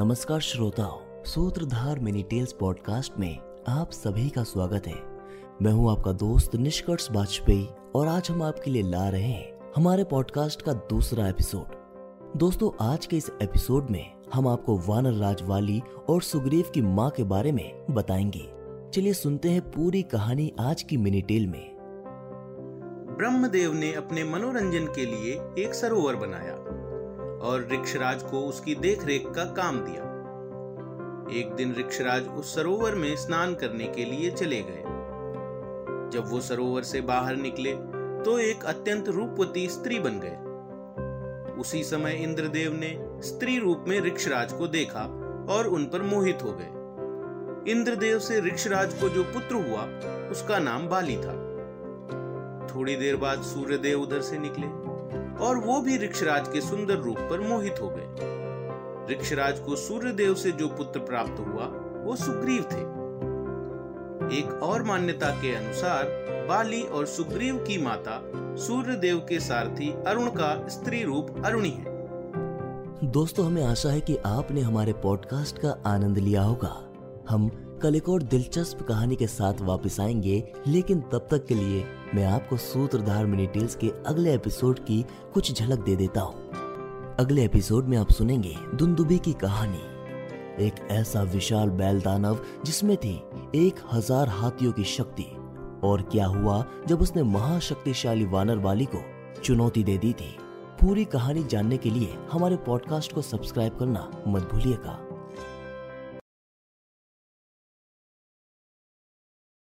नमस्कार श्रोताओं, सूत्रधार मिनी टेल्स पॉडकास्ट में आप सभी का स्वागत है। मैं हूँ आपका दोस्त निष्कर्ष वाजपेयी और आज हम आपके लिए ला रहे हैं हमारे पॉडकास्ट का दूसरा एपिसोड। दोस्तों, आज के इस एपिसोड में हम आपको वानर राज वाली और सुग्रीव की माँ के बारे में बताएँगे। चलिए सुनते हैं पूरी कहानी आज की मिनी टेल में। ब्रह्मदेव ने अपने मनोरंजन के लिए एक सरोवर बनाया। और ऋक्षराज को उसकी देखरेख का काम दिया। एक दिन ऋक्षराज उस सरोवर में स्नान करने के लिए चले गए। जब वो सरोवर से बाहर निकले तो एक अत्यंत रूपवती स्त्री बन गए। उसी समय इंद्रदेव ने स्त्री रूप में ऋक्षराज को देखा और उन पर मोहित हो गए। इंद्रदेव से ऋक्षराज को जो पुत्र हुआ, उसका नाम बाली था। थोड़ी देर बाद सूर्यदेव उधर से निकले। और वो भी ऋक्षराज के सुंदर रूप पर मोहित हो गए। ऋक्षराज को सूर्यदेव से जो पुत्र प्राप्त हुआ, वो सुग्रीव थे। एक और मान्यता के अनुसार, बाली और सुग्रीव की माता, सूर्यदेव के सारथी अरुण का स्त्री रूप अरुणी है। दोस्तों, हमें आशा है कि आपने हमारे पॉडकास्ट का आनंद लिया होगा। हम कल एक और दिलचस्प कहानी के साथ वापस आएँगे, लेकिन तब तक के लिए मैं आपको सूत्रधार मिनी टेल्स के अगले एपिसोड की कुछ झलक दे देता हूँ। अगले एपिसोड में आप सुनेंगे दुंदुबी की कहानी। एक ऐसा विशाल बैल दानव जिसमें थी एक हज़ार हाथियों की शक्ति। और क्या हुआ जब उसने महाशक्तिशाली वानर वाली को चुनौती दे दी थी? पूरी कहानी जानने के लिए हमारे पॉडकास्ट को सब्सक्राइब करना मत भूलिएगा।